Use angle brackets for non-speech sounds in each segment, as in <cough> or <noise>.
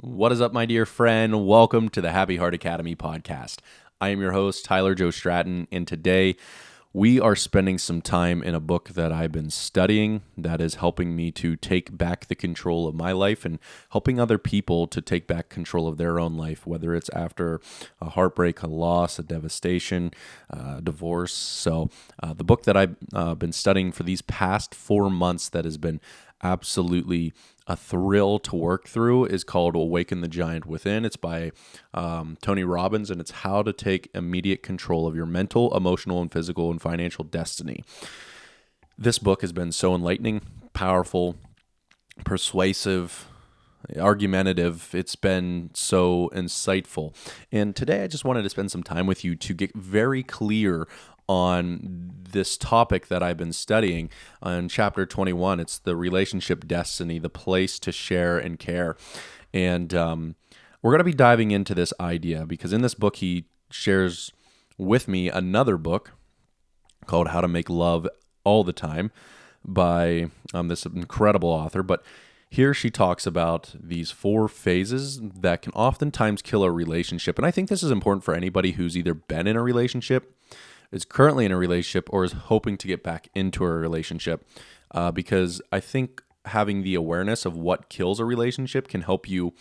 What is up, my dear friend? Welcome to the Happy Heart Academy podcast. I am your host, Tyler Joe Stratton, and today we are spending some time in a book that I've been studying that is helping me to take back the control of my life and helping other people to take back control of their own life, whether it's after a heartbreak, a loss, a devastation, uh, divorce. So, uh, the book that I've uh, been studying for these past four months that has been absolutely a thrill to work through is called Awaken the Giant Within. It's by um, Tony Robbins, and it's how to take immediate control of your mental, emotional, and physical and financial destiny. This book has been so enlightening, powerful, persuasive, argumentative. It's been so insightful. And today I just wanted to spend some time with you to get very clear on this topic that I've been studying on chapter 21. It's the relationship destiny, the place to share and care. And um, we're going to be diving into this idea because in this book, he shares with me another book called How to Make Love All the Time by um, this incredible author. But here she talks about these four phases that can oftentimes kill a relationship. And I think this is important for anybody who's either been in a relationship is currently in a relationship or is hoping to get back into a relationship uh, because I think having the awareness of what kills a relationship can help you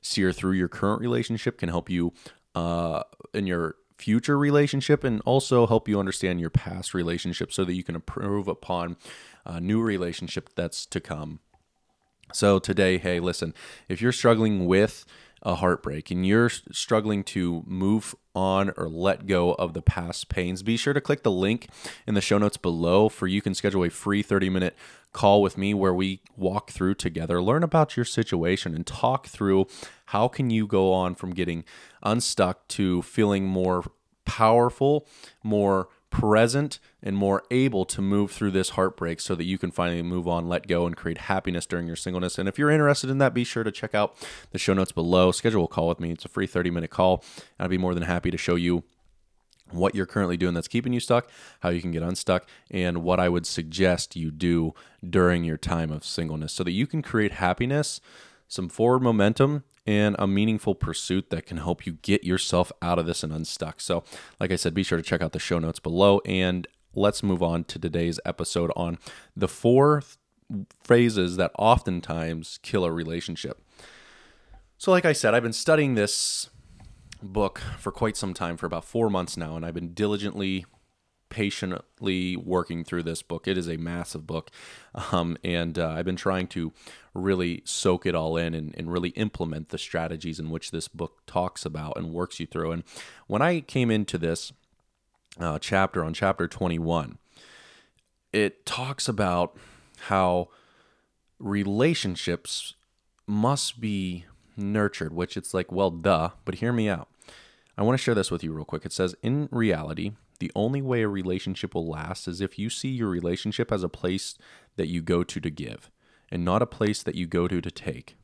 sear through your current relationship, can help you uh, in your future relationship, and also help you understand your past relationship so that you can improve upon a new relationship that's to come. So today, hey, listen, if you're struggling with a heartbreak and you're struggling to move on or let go of the past pains, be sure to click the link in the show notes below for you can schedule a free 30 minute call with me where we walk through together, learn about your situation and talk through how can you go on from getting unstuck to feeling more powerful, more present and more able to move through this heartbreak so that you can finally move on, let go, and create happiness during your singleness. And if you're interested in that, be sure to check out the show notes below. Schedule a call with me. It's a free 30 minute call. I'd be more than happy to show you what you're currently doing that's keeping you stuck, how you can get unstuck, and what I would suggest you do during your time of singleness so that you can create happiness, some forward momentum, and a meaningful pursuit that can help you get yourself out of this and unstuck. So, like I said, be sure to check out the show notes below. And let's move on to today's episode on the four phrases that oftentimes kill a relationship. So, like I said, I've been studying this book for quite some time, for about four months now, and I've been diligently patiently working through this book. It is a massive book. Um, and uh, I've been trying to really soak it all in and, and, really implement the strategies in which this book talks about and works you through. And when I came into this uh, chapter on chapter 21, it talks about how relationships must be nurtured, which it's like, well, duh, but hear me out. I want to share this with you real quick. It says, in reality, the only way a relationship will last is if you see your relationship as a place that you go to to give and not a place that you go to to take.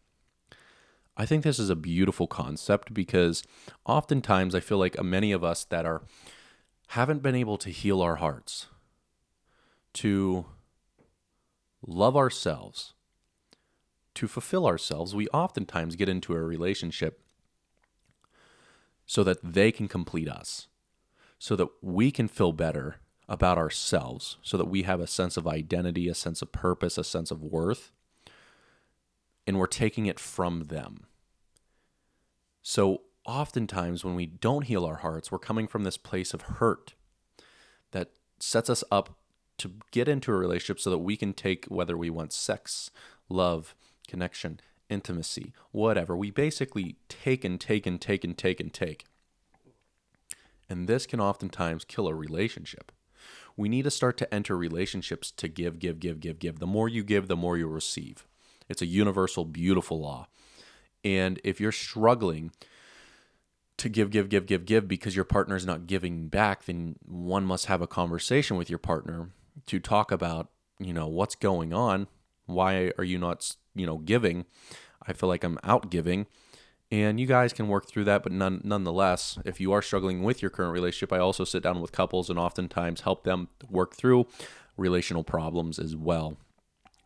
I think this is a beautiful concept because oftentimes I feel like many of us that are haven't been able to heal our hearts, to love ourselves, to fulfill ourselves, we oftentimes get into a relationship so that they can complete us so that we can feel better about ourselves, so that we have a sense of identity, a sense of purpose, a sense of worth, and we're taking it from them. So, oftentimes, when we don't heal our hearts, we're coming from this place of hurt that sets us up to get into a relationship so that we can take whether we want sex, love, connection, intimacy, whatever. We basically take and take and take and take and take. And this can oftentimes kill a relationship. We need to start to enter relationships to give, give, give, give, give. The more you give, the more you receive. It's a universal, beautiful law. And if you're struggling to give, give, give, give, give because your partner is not giving back, then one must have a conversation with your partner to talk about, you know, what's going on. Why are you not, you know, giving? I feel like I'm out giving and you guys can work through that but none, nonetheless if you are struggling with your current relationship i also sit down with couples and oftentimes help them work through relational problems as well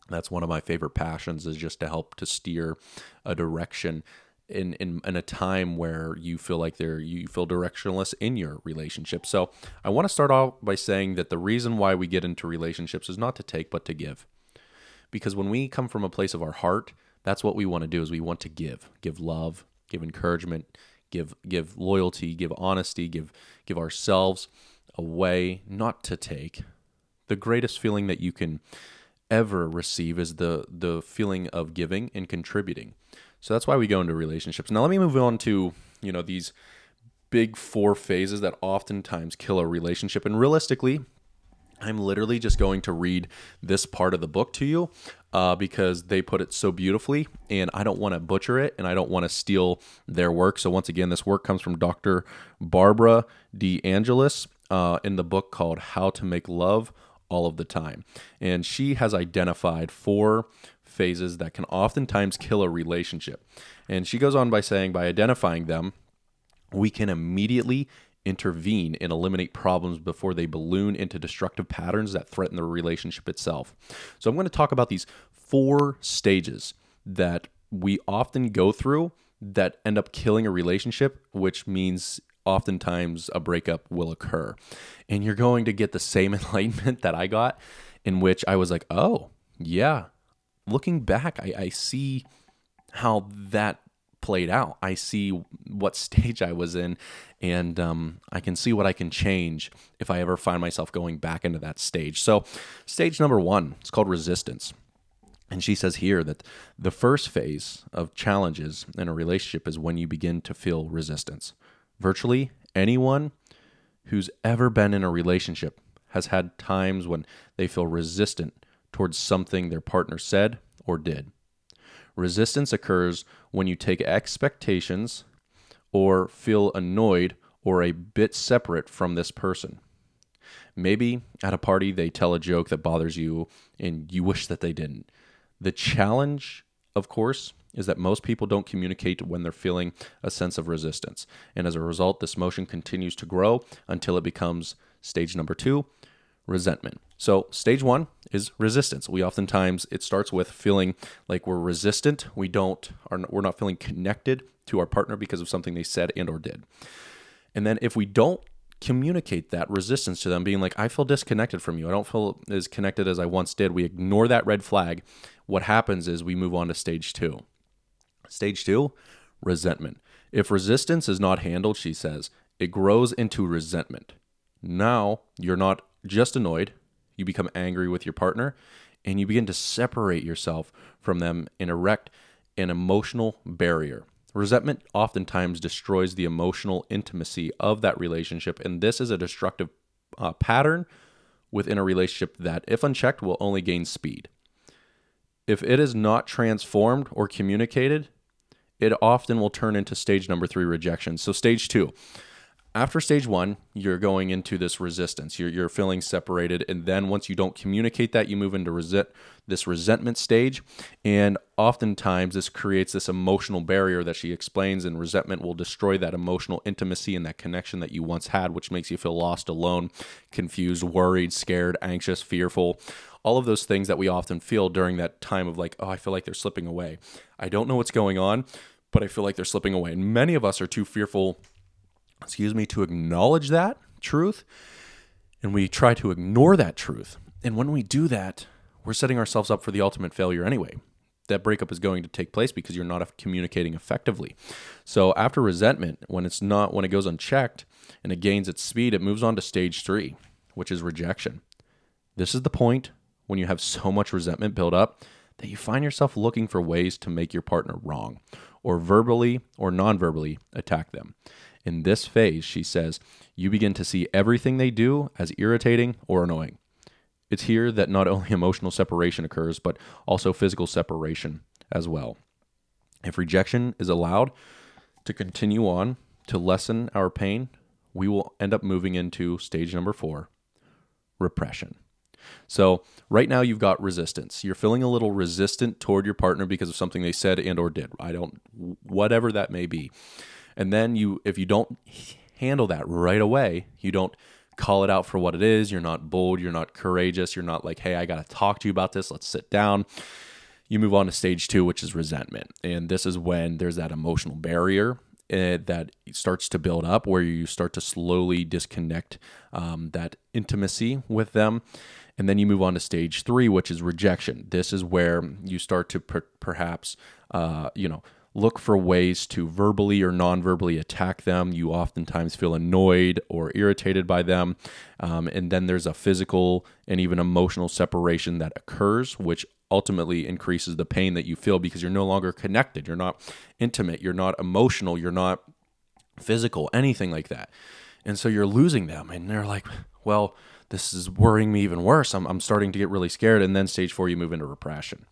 that's one of my favorite passions is just to help to steer a direction in, in in a time where you feel like there you feel directionless in your relationship. So I want to start off by saying that the reason why we get into relationships is not to take but to give. Because when we come from a place of our heart, that's what we want to do is we want to give. Give love, give encouragement, give give loyalty, give honesty, give give ourselves away, not to take. The greatest feeling that you can ever receive is the the feeling of giving and contributing. So that's why we go into relationships. Now let me move on to, you know, these big four phases that oftentimes kill a relationship. And realistically, I'm literally just going to read this part of the book to you uh, because they put it so beautifully, and I don't want to butcher it and I don't want to steal their work. So, once again, this work comes from Dr. Barbara DeAngelis uh, in the book called How to Make Love All of the Time. And she has identified four phases that can oftentimes kill a relationship. And she goes on by saying, by identifying them, we can immediately intervene and eliminate problems before they balloon into destructive patterns that threaten the relationship itself. So, I'm going to talk about these four stages that we often go through that end up killing a relationship, which means oftentimes a breakup will occur. And you're going to get the same <laughs> enlightenment that I got, in which I was like, oh, yeah. Looking back, I, I see how that played out. I see what stage I was in, and um, I can see what I can change if I ever find myself going back into that stage. So, stage number one, it's called resistance. And she says here that the first phase of challenges in a relationship is when you begin to feel resistance. Virtually anyone who's ever been in a relationship has had times when they feel resistant towards something their partner said or did. Resistance occurs when you take expectations or feel annoyed or a bit separate from this person. Maybe at a party they tell a joke that bothers you and you wish that they didn't. The challenge, of course, is that most people don't communicate when they're feeling a sense of resistance. And as a result, this motion continues to grow until it becomes stage number two resentment. So, stage one is resistance. We oftentimes, it starts with feeling like we're resistant. We don't, are, we're not feeling connected to our partner because of something they said and or did. And then if we don't communicate that resistance to them being like i feel disconnected from you i don't feel as connected as i once did we ignore that red flag what happens is we move on to stage two Stage two, resentment. If resistance is not handled, she says, it grows into resentment. Now you're not just annoyed, you become angry with your partner, and you begin to separate yourself from them and erect an emotional barrier. Resentment oftentimes destroys the emotional intimacy of that relationship, and this is a destructive uh, pattern within a relationship that, if unchecked, will only gain speed. If it is not transformed or communicated, it often will turn into stage number three rejection. So, stage two, after stage one, you're going into this resistance. You're, you're feeling separated. And then once you don't communicate that, you move into resent, this resentment stage. And oftentimes, this creates this emotional barrier that she explains, and resentment will destroy that emotional intimacy and that connection that you once had, which makes you feel lost, alone, confused, worried, scared, anxious, fearful all of those things that we often feel during that time of like, oh, I feel like they're slipping away. I don't know what's going on, but I feel like they're slipping away. And many of us are too fearful, excuse me, to acknowledge that truth. And we try to ignore that truth. And when we do that, we're setting ourselves up for the ultimate failure anyway. That breakup is going to take place because you're not communicating effectively. So after resentment, when it's not when it goes unchecked and it gains its speed, it moves on to stage 3, which is rejection. This is the point when you have so much resentment built up that you find yourself looking for ways to make your partner wrong or verbally or non verbally attack them. In this phase, she says, you begin to see everything they do as irritating or annoying. It's here that not only <laughs> emotional separation occurs, but also physical separation as well. If rejection is allowed to continue on to lessen our pain, we will end up moving into stage number four repression. So right now you've got resistance. You're feeling a little resistant toward your partner because of something they said and or did. I don't whatever that may be. And then you if you don't handle that right away, you don't call it out for what it is, you're not bold, you're not courageous, you're not like, "Hey, I got to talk to you about this. Let's sit down." You move on to stage two, which is resentment. And this is when there's that emotional barrier uh, that starts to build up where you start to slowly disconnect um, that intimacy with them. And then you move on to stage three, which is rejection. This is where you start to per- perhaps, uh, you know, look for ways to verbally or non-verbally attack them. You oftentimes feel annoyed or irritated by them. Um, and then there's a physical and even emotional separation that occurs, which ultimately increases the pain that you feel because you're no longer connected. You're not intimate. You're not emotional. You're not physical, anything like that. And so you're losing them. And they're like, well, this is worrying me even worse. I'm, I'm starting to get really scared. And then stage four, you move into repression.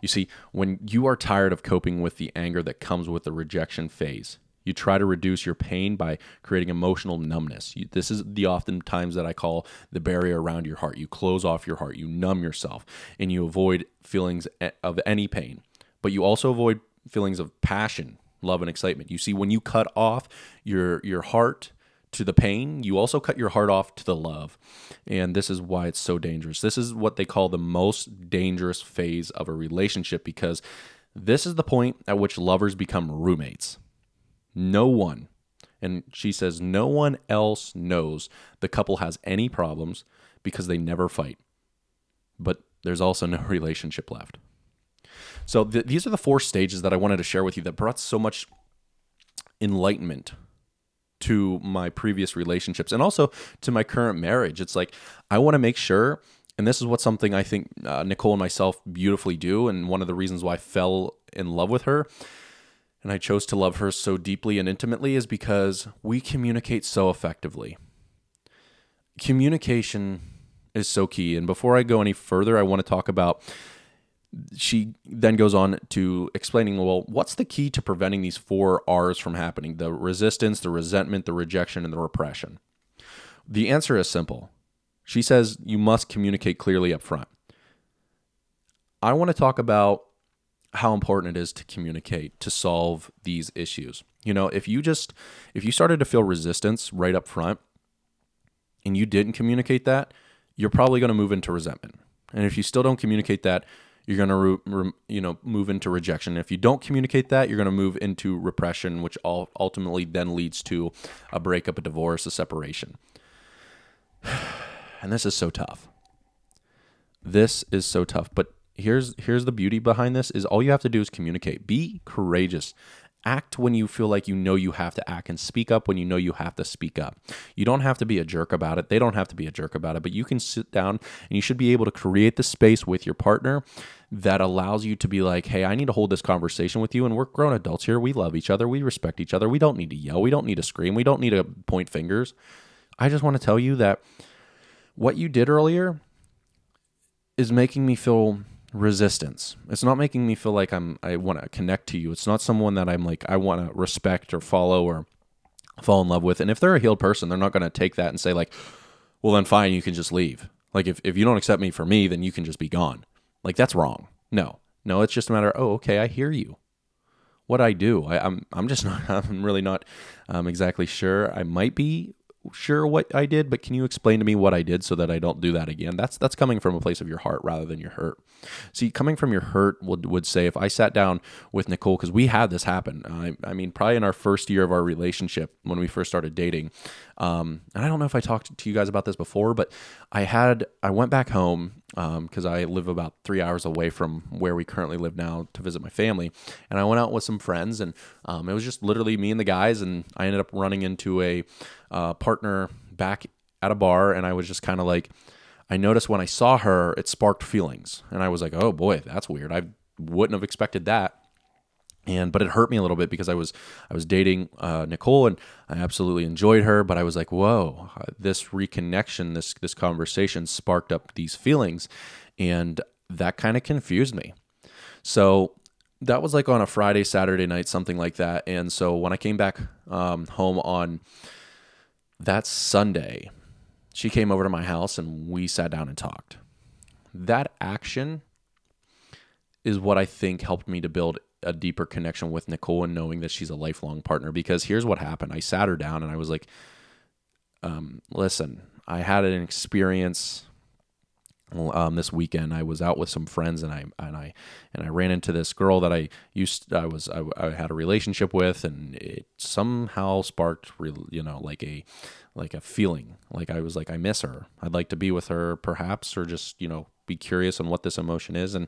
You see, when you are tired of coping with the anger that comes with the rejection phase, you try to reduce your pain by creating emotional numbness. You, this is the oftentimes that I call the barrier around your heart. You close off your heart, you numb yourself, and you avoid feelings of any pain. But you also avoid feelings of passion, love, and excitement. You see, when you cut off your your heart to the pain, you also cut your heart off to the love. And this is why it's so dangerous. This is what they call the most dangerous phase of a relationship because this is the point at which lovers become roommates. No one, and she says, no one else knows the couple has any problems because they never fight. But there's also no <laughs> relationship left. So th- these are the four stages that I wanted to share with you that brought so much enlightenment to my previous relationships and also to my current marriage. It's like I want to make sure, and this is what something I think uh, Nicole and myself beautifully do, and one of the reasons why I fell in love with her and I chose to love her so deeply and intimately is because we communicate so effectively. Communication is so key. And before I go any further, I want to talk about she then goes on to explaining well what's the key to preventing these four r's from happening? The resistance the resentment the rejection and the repression. The answer is simple. She says you must communicate clearly up front. I want to talk about how important it is to communicate to solve these issues. You know if you just if you started to feel resistance right up front and you didn't communicate that you're probably going to move into resentment. And if you still don't communicate that you're going to re, re, you know move into rejection. If you don't communicate that, you're going to move into repression, which all ultimately then leads to a breakup, a divorce, a separation. <sighs> And this is so tough. This is so tough, but here's here's the beauty behind this is all you have to do is communicate. Be courageous act when you feel like you know you have to act and speak up when you know you have to speak up. You don't have to be a jerk about it. They don't have to be a jerk about it, but you can sit down and you should be able to create the space with your partner that allows you to be like, hey, I need to hold this conversation with you. And we're grown adults here. We love each other. We respect each other. We don't need to yell. We don't need to scream. We don't need to point fingers. I just want to tell you that what you did earlier is making me feel resistance. It's not making me feel like I'm I want to connect to you. It's not someone that I'm like I want to respect or follow or fall in love with. And if they're a healed person, they're not going to take that and say like, "Well, then fine, you can just leave." Like if if you don't accept me for me, then you can just be gone. Like that's wrong. No. No, it's just a matter, of, "Oh, okay, I hear you." What I do, I, am I'm, I'm just <laughs> not I'm really not um, exactly sure. I might be sure what I did, but can you explain to me what I did so that I don't do that again? That's that's coming from a place of your heart rather than your hurt. See, coming from your hurt would would say if I sat down with Nicole because we had this happen. I, I mean, probably in our first year of our relationship when we first started dating, um, and I don't know if I talked to you guys about this before, but I had I went back home because um, I live about three hours away from where we currently live now to visit my family, and I went out with some friends, and um, it was just literally me and the guys, and I ended up running into a uh, partner back at a bar, and I was just kind of like. I noticed when I saw her, it sparked feelings, and I was like, "Oh boy, that's weird. I wouldn't have expected that." And but it hurt me a little bit because I was I was dating uh, Nicole and I absolutely enjoyed her, but I was like, whoa, this reconnection, this this conversation sparked up these feelings, and that kind of confused me. So that was like on a Friday, Saturday night, something like that. And so when I came back um, home on that Sunday, she came over to my house and we sat down and talked. That action is what I think helped me to build a deeper connection with Nicole and knowing that she's a lifelong partner. Because here's what happened. I sat her down and I was like, um, listen, I had an experience um, this weekend. I was out with some friends and I and I and I ran into this girl that I used I was I, I had a relationship with and it somehow sparked you know like a like a feeling. Like I was like I miss her. I'd like to be with her perhaps or just you know be curious on what this emotion is. And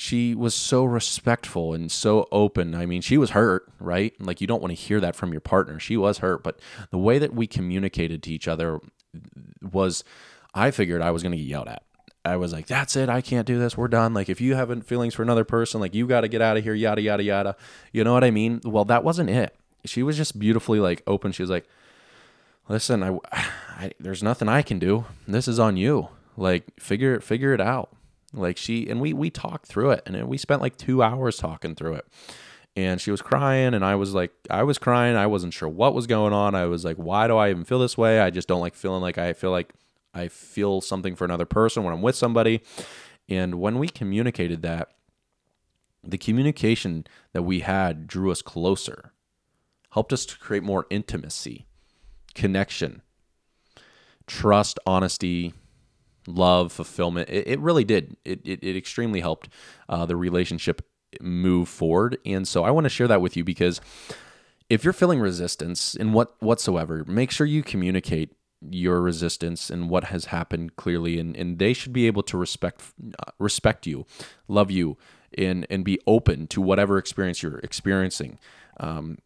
she was so respectful and so open. I mean, she was hurt, right? Like you don't want to hear that from your partner. She was hurt, but the way that we communicated to each other was I figured I was going to get yelled at. I was like, that's it. I can't do this. We're done. Like, if you haven't feelings for another person, like, you got to get out of here, yada, yada, yada. You know what I mean? Well, that wasn't it. She was just beautifully, like, open. She was like, listen, I, <sighs> I there's nothing I can do. This is on you. Like, figure, figure it out. Like, she, and we, we talked through it and we spent like two hours talking through it. And she was crying, and I was like, I was crying. I wasn't sure what was going on. I was like, why do I even feel this way? I just don't like feeling like I feel like I feel something for another person when I'm with somebody. And when we communicated that, the communication that we had drew us closer, helped us to create more intimacy, connection, trust, honesty, love, fulfillment. It, it really did. It, it, it extremely helped uh, the relationship move forward. And so I want to share that with you because if you're feeling resistance in what whatsoever, make sure you communicate your resistance and what has happened clearly and, and they should be able to respect uh, respect you love you and and be open to whatever experience you're experiencing um,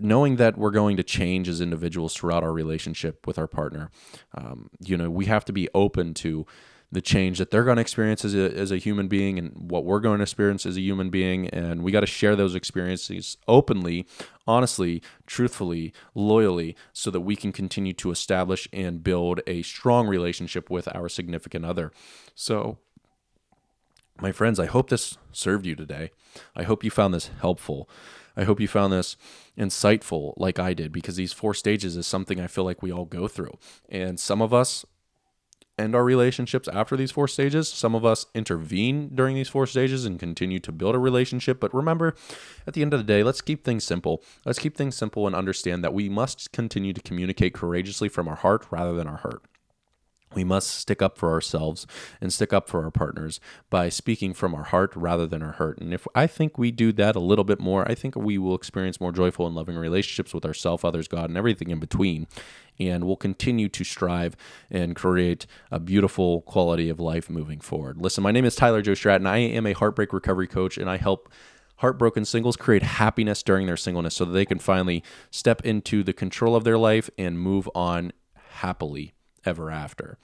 knowing that we're going to change as individuals throughout our relationship with our partner um, you know we have to be open to the change that they're going to experience as a, as a human being and what we're going to experience as a human being. And we got to share those experiences openly, honestly, truthfully, loyally, so that we can continue to establish and build a strong relationship with our significant other. So, my friends, I hope this served you today. I hope you found this helpful. I hope you found this insightful like I did because these four stages is something I feel like we all go through. And some of us end our relationships after these four stages. Some of us intervene during these four stages and continue to build a relationship. But remember, at the end of the day, let's keep things simple. Let's keep things simple and understand that we must continue to communicate courageously from our heart rather than our hurt. We must stick up for ourselves and stick up for our partners by speaking from our heart rather than our hurt. And if I think we do that a little bit more, I think we will experience more joyful and loving relationships with ourselves, others, God, and everything in between. And we'll continue to strive and create a beautiful quality of life moving forward. Listen, my name is Tyler Joe Stratton. I am a heartbreak recovery coach, and I help heartbroken singles create happiness during their singleness so that they can finally step into the control of their life and move on happily ever after.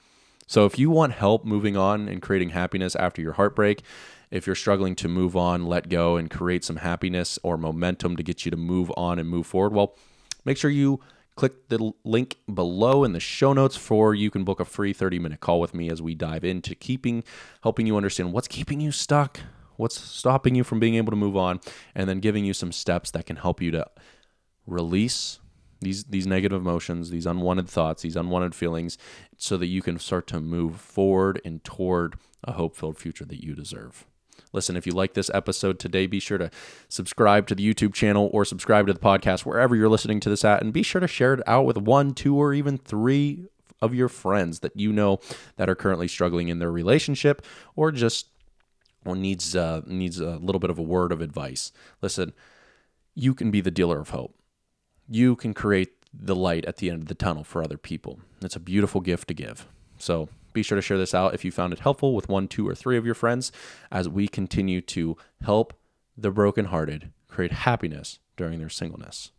So if you want help moving on and creating happiness after your heartbreak, if you're struggling to move on, let go, and create some happiness or momentum to get you to move on and move forward, well, make sure you click the link below in the show notes for you can book a free 30 minute call with me as we dive into keeping helping you understand what's keeping you stuck what's stopping you from being able to move on and then giving you some steps that can help you to release these these negative emotions, these unwanted thoughts, these unwanted feelings, so that you can start to move forward and toward a hope-filled future that you deserve. Listen, if you like this episode today, be sure to subscribe to the YouTube channel or subscribe to the podcast wherever you're listening to this at, and be sure to share it out with one, two, or even three of your friends that you know that are currently struggling in their relationship or just or needs uh, needs a little bit of a word of advice. Listen, you can be the dealer of hope you can create the light at the end of the tunnel for other people. It's a beautiful gift to give. So be sure to share this out if you found it helpful with one, two, or three of your friends as we continue to help the brokenhearted create happiness during their singleness.